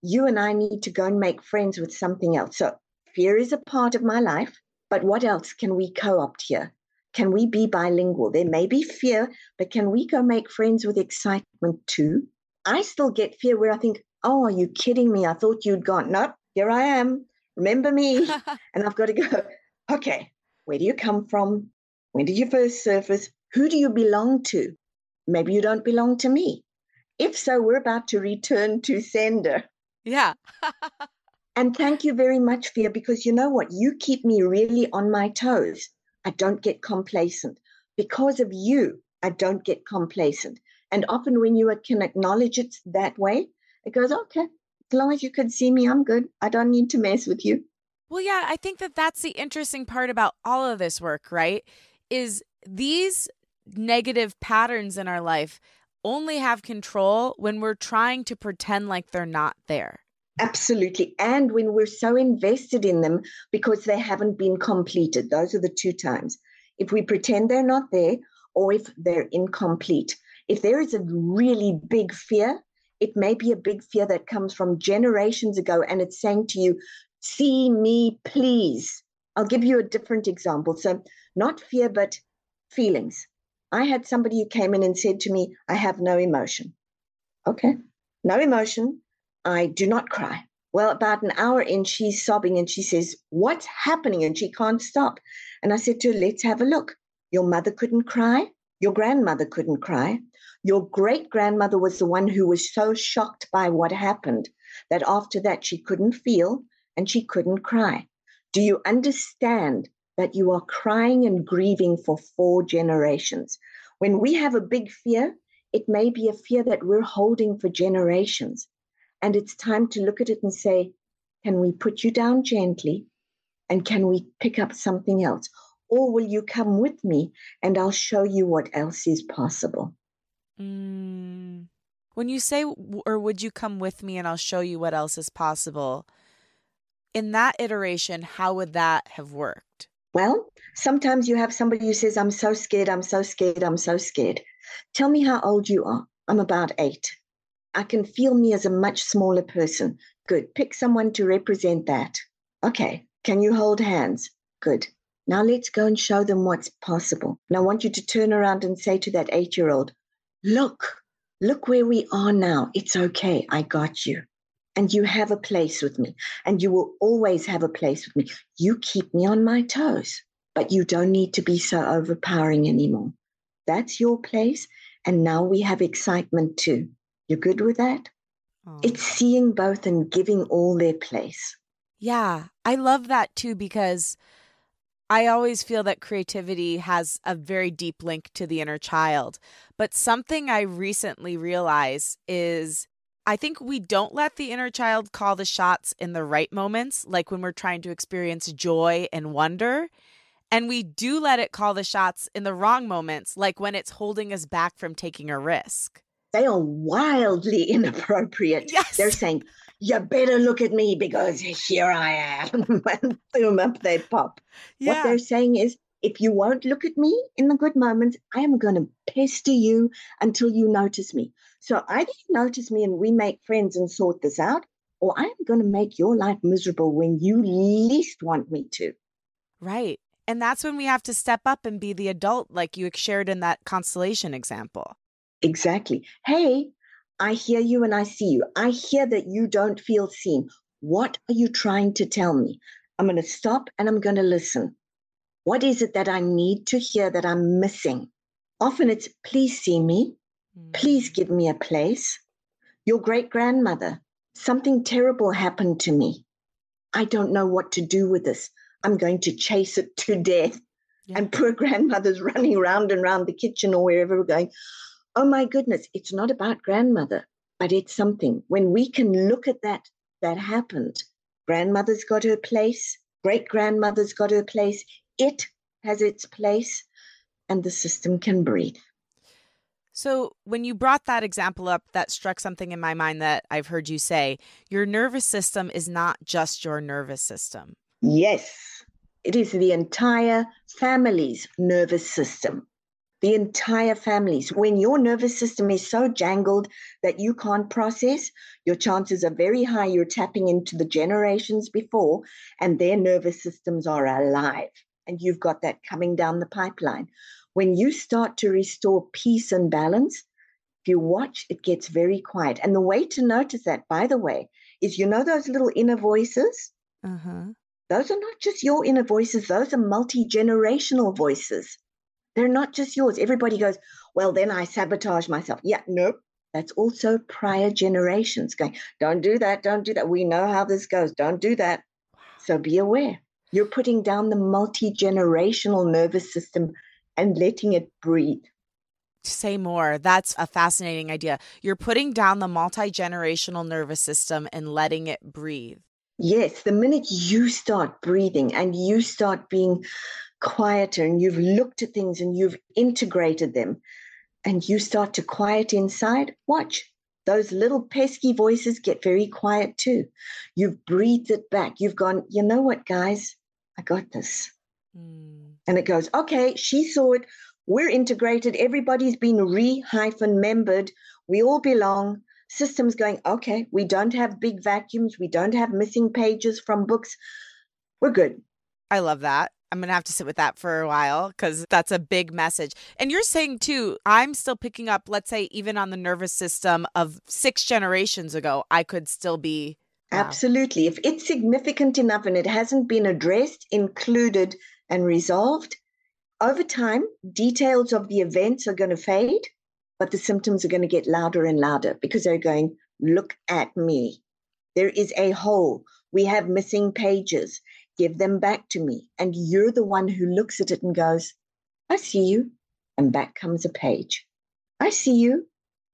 B: You and I need to go and make friends with something else. So, fear is a part of my life, but what else can we co opt here? Can we be bilingual? There may be fear, but can we go make friends with excitement too? I still get fear where I think, Oh, are you kidding me? I thought you'd gone. Nope, here I am. Remember me? and I've got to go, okay, where do you come from? When did you first surface? Who do you belong to? Maybe you don't belong to me. If so, we're about to return to sender.
A: Yeah.
B: and thank you very much, Fear, because you know what? You keep me really on my toes. I don't get complacent. Because of you, I don't get complacent. And often when you can acknowledge it that way, it goes, okay, as long as you can see me, I'm good. I don't need to mess with you.
A: Well, yeah, I think that that's the interesting part about all of this work, right? Is these negative patterns in our life only have control when we're trying to pretend like they're not there.
B: Absolutely. And when we're so invested in them because they haven't been completed. Those are the two times. If we pretend they're not there or if they're incomplete. If there is a really big fear, it may be a big fear that comes from generations ago and it's saying to you, See me, please. I'll give you a different example. So, not fear, but feelings. I had somebody who came in and said to me, I have no emotion. Okay, no emotion. I do not cry. Well, about an hour in, she's sobbing and she says, What's happening? And she can't stop. And I said to her, Let's have a look. Your mother couldn't cry. Your grandmother couldn't cry. Your great grandmother was the one who was so shocked by what happened that after that she couldn't feel and she couldn't cry. Do you understand that you are crying and grieving for four generations? When we have a big fear, it may be a fear that we're holding for generations. And it's time to look at it and say, can we put you down gently? And can we pick up something else? Or will you come with me and I'll show you what else is possible?
A: Mm. When you say, or would you come with me and I'll show you what else is possible? In that iteration, how would that have worked?
B: Well, sometimes you have somebody who says, I'm so scared, I'm so scared, I'm so scared. Tell me how old you are. I'm about eight. I can feel me as a much smaller person. Good. Pick someone to represent that. Okay. Can you hold hands? Good. Now let's go and show them what's possible. And I want you to turn around and say to that eight year old, Look, look where we are now. It's okay. I got you. And you have a place with me. And you will always have a place with me. You keep me on my toes, but you don't need to be so overpowering anymore. That's your place. And now we have excitement too. You good with that? Oh. It's seeing both and giving all their place.
A: Yeah, I love that too because I always feel that creativity has a very deep link to the inner child. But something I recently realized is I think we don't let the inner child call the shots in the right moments, like when we're trying to experience joy and wonder. And we do let it call the shots in the wrong moments, like when it's holding us back from taking a risk
B: they are wildly inappropriate.
A: Yes.
B: They're saying, you better look at me because here I am. and boom, up they pop. Yeah. What they're saying is, if you won't look at me in the good moments, I am going to pester you until you notice me. So either you notice me and we make friends and sort this out, or I'm going to make your life miserable when you least want me to.
A: Right. And that's when we have to step up and be the adult, like you shared in that constellation example.
B: Exactly. Hey, I hear you and I see you. I hear that you don't feel seen. What are you trying to tell me? I'm going to stop and I'm going to listen. What is it that I need to hear that I'm missing? Often it's, please see me. Mm. Please give me a place. Your great grandmother, something terrible happened to me. I don't know what to do with this. I'm going to chase it to death. Yeah. And poor grandmother's running round and round the kitchen or wherever we're going oh my goodness, it's not about grandmother, but it's something. When we can look at that, that happened. Grandmother's got her place, great grandmother's got her place, it has its place, and the system can breathe.
A: So, when you brought that example up, that struck something in my mind that I've heard you say. Your nervous system is not just your nervous system.
B: Yes, it is the entire family's nervous system the entire families. When your nervous system is so jangled that you can't process, your chances are very high you're tapping into the generations before, and their nervous systems are alive. And you've got that coming down the pipeline. When you start to restore peace and balance, If you watch, it gets very quiet. And the way to notice that, by the way, is you know those little inner voices? Uh-huh. Those are not just your inner voices, those are multi generational voices. They're not just yours. Everybody goes, Well, then I sabotage myself. Yeah, nope. That's also prior generations going, Don't do that. Don't do that. We know how this goes. Don't do that. So be aware. You're putting down the multi generational nervous system and letting it breathe.
A: Say more. That's a fascinating idea. You're putting down the multi generational nervous system and letting it breathe.
B: Yes, the minute you start breathing and you start being quieter and you've looked at things and you've integrated them and you start to quiet inside, watch. Those little pesky voices get very quiet too. You've breathed it back. You've gone, you know what, guys? I got this. Mm. And it goes, okay, she saw it. We're integrated. Everybody's been re hyphen membered. We all belong. Systems going, okay, we don't have big vacuums. We don't have missing pages from books. We're good.
A: I love that. I'm going to have to sit with that for a while because that's a big message. And you're saying too, I'm still picking up, let's say, even on the nervous system of six generations ago, I could still be.
B: Wow. Absolutely. If it's significant enough and it hasn't been addressed, included, and resolved, over time, details of the events are going to fade, but the symptoms are going to get louder and louder because they're going, look at me. There is a hole. We have missing pages. Give them back to me. And you're the one who looks at it and goes, I see you. And back comes a page. I see you.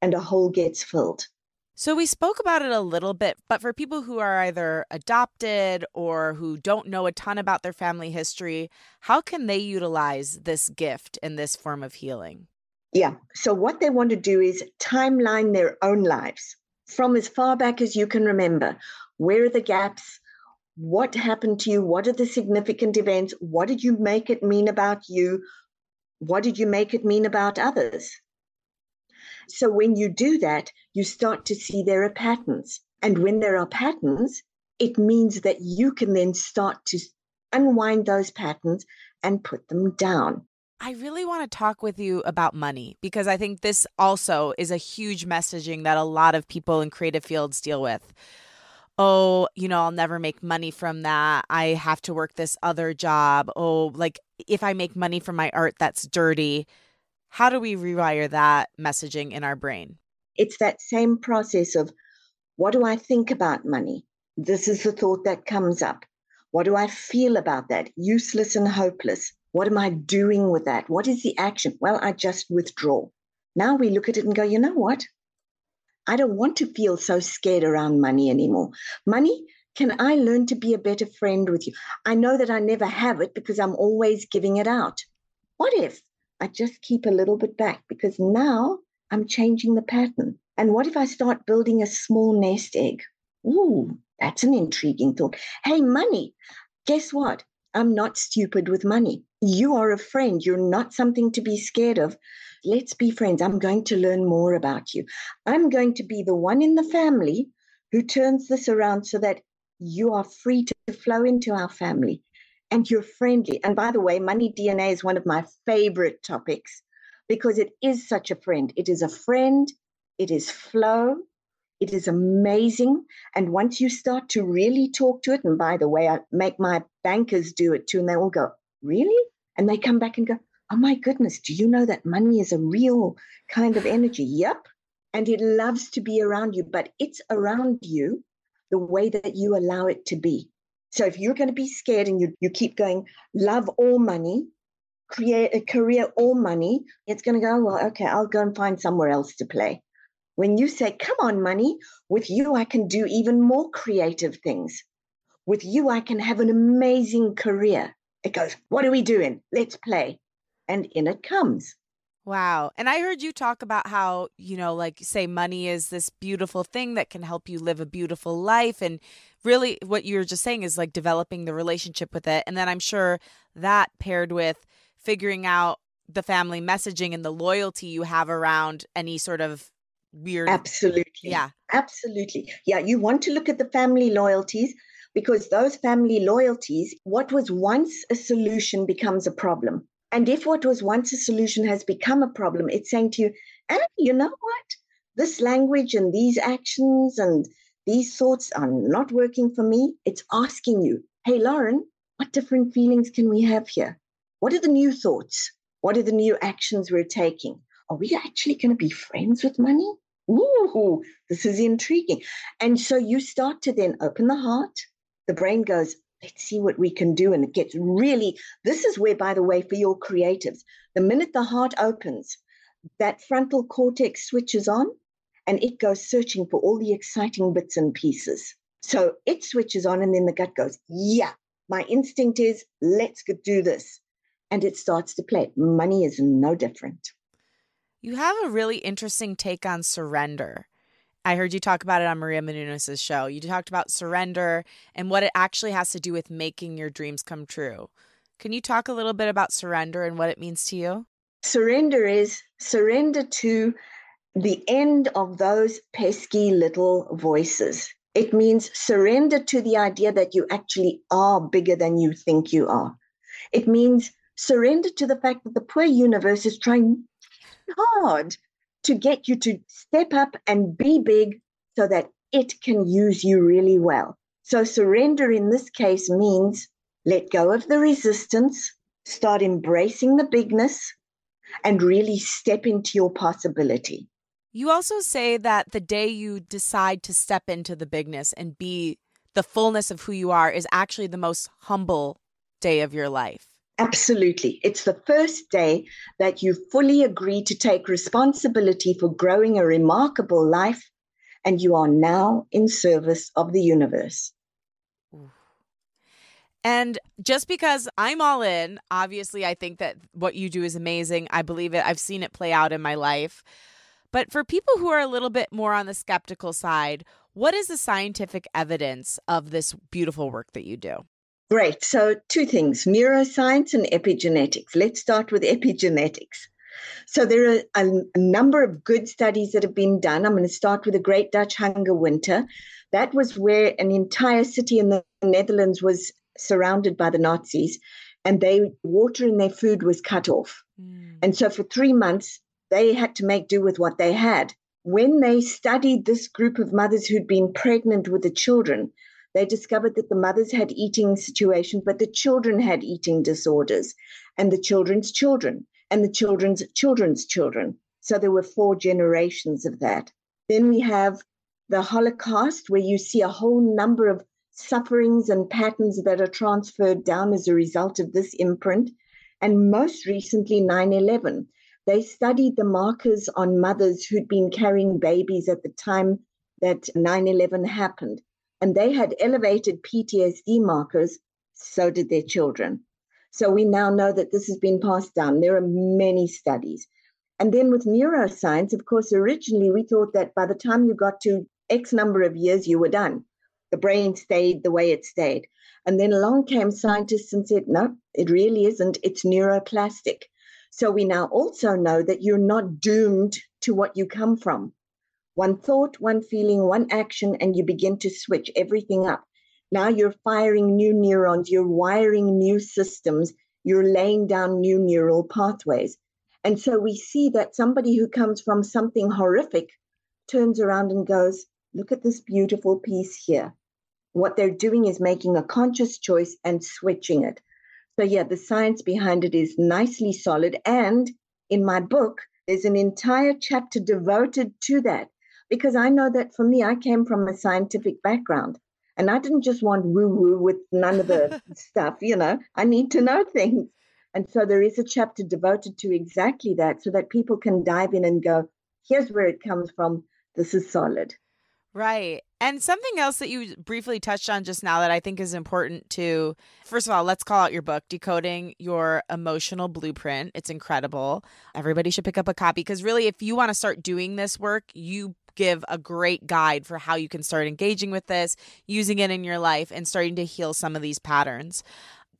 B: And a hole gets filled.
A: So we spoke about it a little bit, but for people who are either adopted or who don't know a ton about their family history, how can they utilize this gift and this form of healing?
B: Yeah. So what they want to do is timeline their own lives from as far back as you can remember. Where are the gaps? What happened to you? What are the significant events? What did you make it mean about you? What did you make it mean about others? So when you do that, you start to see there are patterns. And when there are patterns, it means that you can then start to unwind those patterns and put them down.
A: I really want to talk with you about money because I think this also is a huge messaging that a lot of people in creative fields deal with. Oh, you know, I'll never make money from that. I have to work this other job. Oh, like if I make money from my art, that's dirty. How do we rewire that messaging in our brain?
B: It's that same process of what do I think about money? This is the thought that comes up. What do I feel about that? Useless and hopeless. What am I doing with that? What is the action? Well, I just withdraw. Now we look at it and go, you know what? I don't want to feel so scared around money anymore. Money, can I learn to be a better friend with you? I know that I never have it because I'm always giving it out. What if I just keep a little bit back because now I'm changing the pattern. And what if I start building a small nest egg? Ooh, that's an intriguing thought. Hey, money, guess what? I'm not stupid with money. You are a friend. You're not something to be scared of. Let's be friends. I'm going to learn more about you. I'm going to be the one in the family who turns this around so that you are free to flow into our family and you're friendly. And by the way, money DNA is one of my favorite topics because it is such a friend. It is a friend, it is flow, it is amazing. And once you start to really talk to it, and by the way, I make my bankers do it too, and they all go, Really? And they come back and go, Oh my goodness, do you know that money is a real kind of energy? Yep. And it loves to be around you, but it's around you the way that you allow it to be. So if you're going to be scared and you, you keep going, love all money, create a career all money, it's going to go, well, okay, I'll go and find somewhere else to play. When you say, come on, money, with you, I can do even more creative things. With you, I can have an amazing career. It goes, what are we doing? Let's play. And in it comes.
A: Wow. And I heard you talk about how, you know, like say money is this beautiful thing that can help you live a beautiful life. And really what you're just saying is like developing the relationship with it. And then I'm sure that paired with figuring out the family messaging and the loyalty you have around any sort of weird.
B: Absolutely.
A: Yeah.
B: Absolutely. Yeah. You want to look at the family loyalties because those family loyalties, what was once a solution becomes a problem. And if what was once a solution has become a problem, it's saying to you, and you know what? this language and these actions and these thoughts are not working for me. It's asking you, hey, Lauren, what different feelings can we have here? What are the new thoughts? What are the new actions we're taking? Are we actually going to be friends with money? Ooh, this is intriguing. And so you start to then open the heart. The brain goes, let's see what we can do. And it gets really, this is where, by the way, for your creatives, the minute the heart opens, that frontal cortex switches on and it goes searching for all the exciting bits and pieces. So it switches on, and then the gut goes, Yeah, my instinct is, let's do this. And it starts to play. Money is no different.
A: You have a really interesting take on surrender. I heard you talk about it on Maria Menounos' show. You talked about surrender and what it actually has to do with making your dreams come true. Can you talk a little bit about surrender and what it means to you?
B: Surrender is surrender to the end of those pesky little voices. It means surrender to the idea that you actually are bigger than you think you are. It means surrender to the fact that the poor universe is trying hard to get you to step up and be big so that it can use you really well. So, surrender in this case means let go of the resistance, start embracing the bigness, and really step into your possibility.
A: You also say that the day you decide to step into the bigness and be the fullness of who you are is actually the most humble day of your life.
B: Absolutely. It's the first day that you fully agree to take responsibility for growing a remarkable life, and you are now in service of the universe.
A: And just because I'm all in, obviously, I think that what you do is amazing. I believe it. I've seen it play out in my life. But for people who are a little bit more on the skeptical side, what is the scientific evidence of this beautiful work that you do?
B: Great. So, two things neuroscience and epigenetics. Let's start with epigenetics. So, there are a, a, number of good studies that have been done. I'm going to start with the Great Dutch Hunger Winter. That was where an entire city in the Netherlands was surrounded by the Nazis, and they water in their food was cut off. Mm. And so, for three months, they had to make do with what they had. When they studied this group of mothers who'd been pregnant with the children, they discovered that the mothers had eating situations, but the children had eating disorders, and the children's children, and the children's children's children. So there were four generations of that. Then we have the Holocaust, where you see a whole number of sufferings and patterns that are transferred down as a result of this imprint. And most recently, 9 11. They studied the markers on mothers who'd been carrying babies at the time that 9 11 happened and they had elevated PTSD markers, so did their children. So we now know that this has been passed down. There are many studies. And then with neuroscience, of course, originally we thought that by the time you got to X number of years, you were done. The brain stayed the way it stayed. And then along came scientists and said, no, it really isn't. It's neuroplastic. So we now also know that you're not doomed to what you come from one thought, one feeling, one action, and you begin to switch everything up. Now you're firing new neurons, you're wiring new systems, you're laying down new neural pathways. And so we see that somebody who comes from something horrific turns around and goes, Look at this beautiful piece here. What they're doing is making a conscious choice and switching it. So, yeah, the science behind it is nicely solid. And in my book, there's an entire chapter devoted to that because I know that for me, I came from a scientific background and I didn't just want woo woo with none of the stuff, you know, I need to know things. And so there is a chapter devoted to exactly that so that people can dive in and go, here's where it comes from. This is solid.
A: Right. And something else that you briefly touched on just now that I think is important to, first of all, let's call out your book, Decoding Your Emotional Blueprint. It's incredible. Everybody should pick up a copy because really, if you want to start doing this work, you give a great guide for how you can start engaging with this, using it in your life, and starting to heal some of these patterns.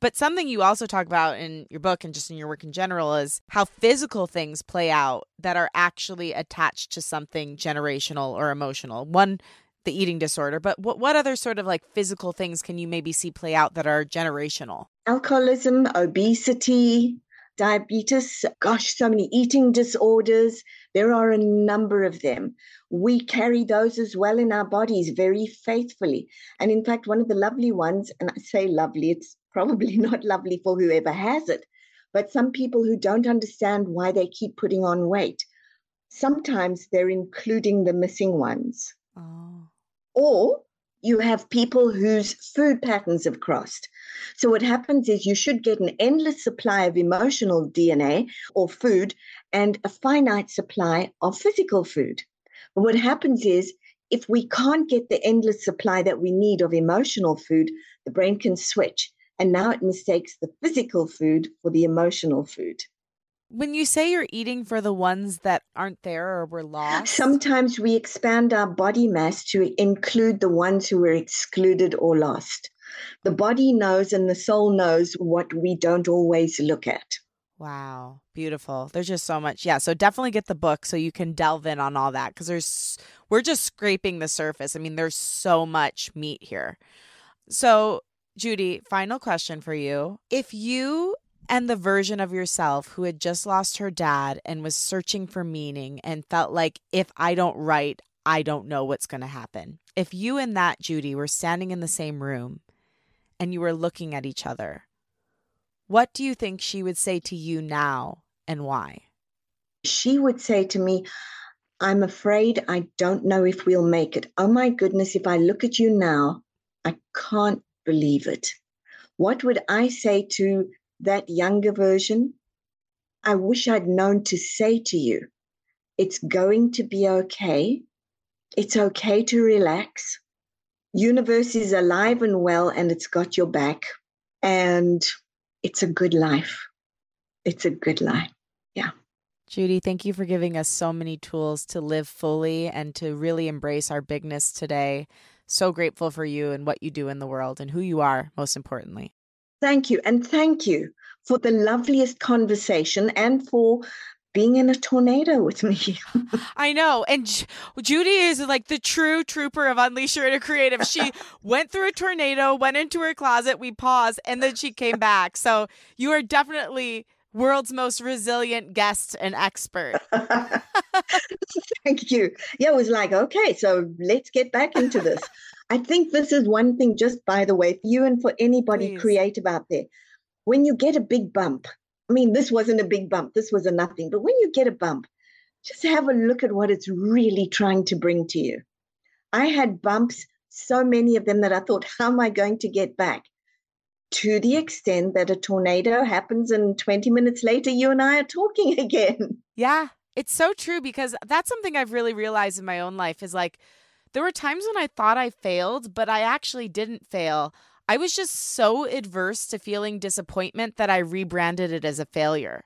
A: But something you also talk about in your book and just in your work in general is how physical things play out that are actually attached to something generational or emotional. One, the eating disorder, but what, what other sort of like physical things can you maybe see play out that are generational?
B: Alcoholism, obesity, diabetes, gosh, so many eating disorders, There are a number of them. We carry those as well in our bodies very faithfully. And in fact, one of the lovely ones, and I say lovely, it's probably not lovely for whoever has it, but some people who don't understand why they keep putting on weight, sometimes they're including the missing ones. Oh. Or you have people whose food patterns have crossed. So, what happens is you should get an endless supply of emotional DNA or food and a finite supply of physical food. But what happens is if we can't get the endless supply that we need of emotional food, the brain can switch. And now it mistakes the physical food for the emotional food.
A: When you say you're eating for the ones that aren't there or were lost,
B: sometimes we expand our body mass to include the ones who were excluded or lost. The body knows and the soul knows what we don't always look at.
A: Wow, beautiful. There's just so much. Yeah, so definitely get the book so you can delve in on all that cuz there's we're just scraping the surface. I mean, there's so much meat here. So, Judy, final question for you. If you and the version of yourself who had just lost her dad and was searching for meaning and felt like if I don't write, I don't know what's going to happen. If you and that Judy were standing in the same room and you were looking at each other, what do you think she would say to you now and why?
B: She would say to me, I'm afraid I don't know if we'll make it. Oh my goodness, if I look at you now, I can't believe it. What would I say to that younger version, I wish I'd known to say to you, it's going to be okay. It's okay to relax. Universe is alive and well and it's got your back. And it's a good life. It's a good life. Yeah.
A: Judy, thank you for giving us so many tools to live fully and to really embrace our bigness today. So grateful for you and what you do in the world and who you are, most importantly.
B: Thank you. And thank you for the loveliest conversation and for being in a tornado with me.
A: I know. And J- Judy is like the true trooper of Unleash Your Inner Creative. She went through a tornado, went into her closet, we paused, and then she came back. So you are definitely world's most resilient guest and expert.
B: Thank you. Yeah, it was like, okay, so let's get back into this. I think this is one thing, just by the way, for you and for anybody Please. creative out there. When you get a big bump, I mean, this wasn't a big bump, this was a nothing, but when you get a bump, just have a look at what it's really trying to bring to you. I had bumps, so many of them that I thought, how am I going to get back? To the extent that a tornado happens and 20 minutes later, you and I are talking again.
A: Yeah, it's so true because that's something I've really realized in my own life is like, there were times when I thought I failed, but I actually didn't fail. I was just so adverse to feeling disappointment that I rebranded it as a failure.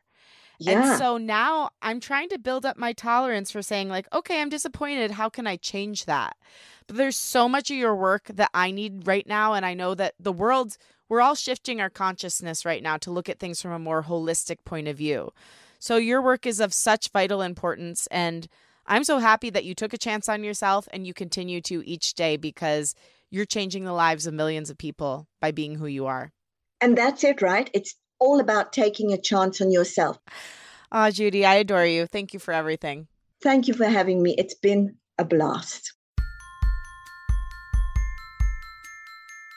A: Yeah. And so now I'm trying to build up my tolerance for saying, like, okay, I'm disappointed. How can I change that? But there's so much of your work that I need right now. And I know that the world, we're all shifting our consciousness right now to look at things from a more holistic point of view. So your work is of such vital importance. And I'm so happy that you took a chance on yourself and you continue to each day because you're changing the lives of millions of people by being who you are.
B: And that's it, right? It's all about taking a chance on yourself.
A: Ah, oh, Judy, I adore you. Thank you for everything.
B: Thank you for having me. It's been a blast.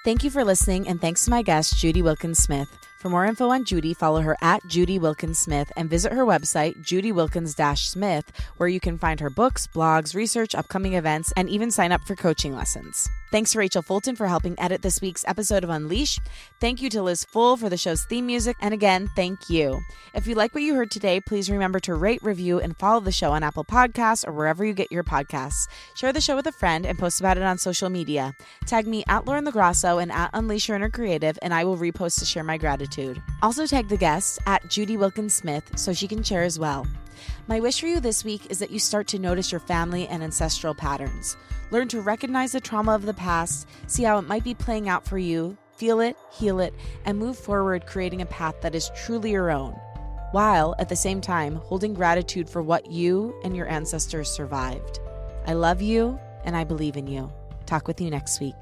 A: Thank you for listening, and thanks to my guest, Judy Wilkins Smith. For more info on Judy, follow her at Judy Wilkins Smith and visit her website, judywilkins Smith, where you can find her books, blogs, research, upcoming events, and even sign up for coaching lessons. Thanks to Rachel Fulton for helping edit this week's episode of Unleash. Thank you to Liz Full for the show's theme music. And again, thank you. If you like what you heard today, please remember to rate, review, and follow the show on Apple Podcasts or wherever you get your podcasts. Share the show with a friend and post about it on social media. Tag me at Lauren LoGrasso and at Unleash Your Inner Creative, and I will repost to share my gratitude. Also, tag the guest at Judy Wilkins Smith so she can share as well. My wish for you this week is that you start to notice your family and ancestral patterns. Learn to recognize the trauma of the past, see how it might be playing out for you, feel it, heal it, and move forward creating a path that is truly your own, while at the same time holding gratitude for what you and your ancestors survived. I love you and I believe in you. Talk with you next week.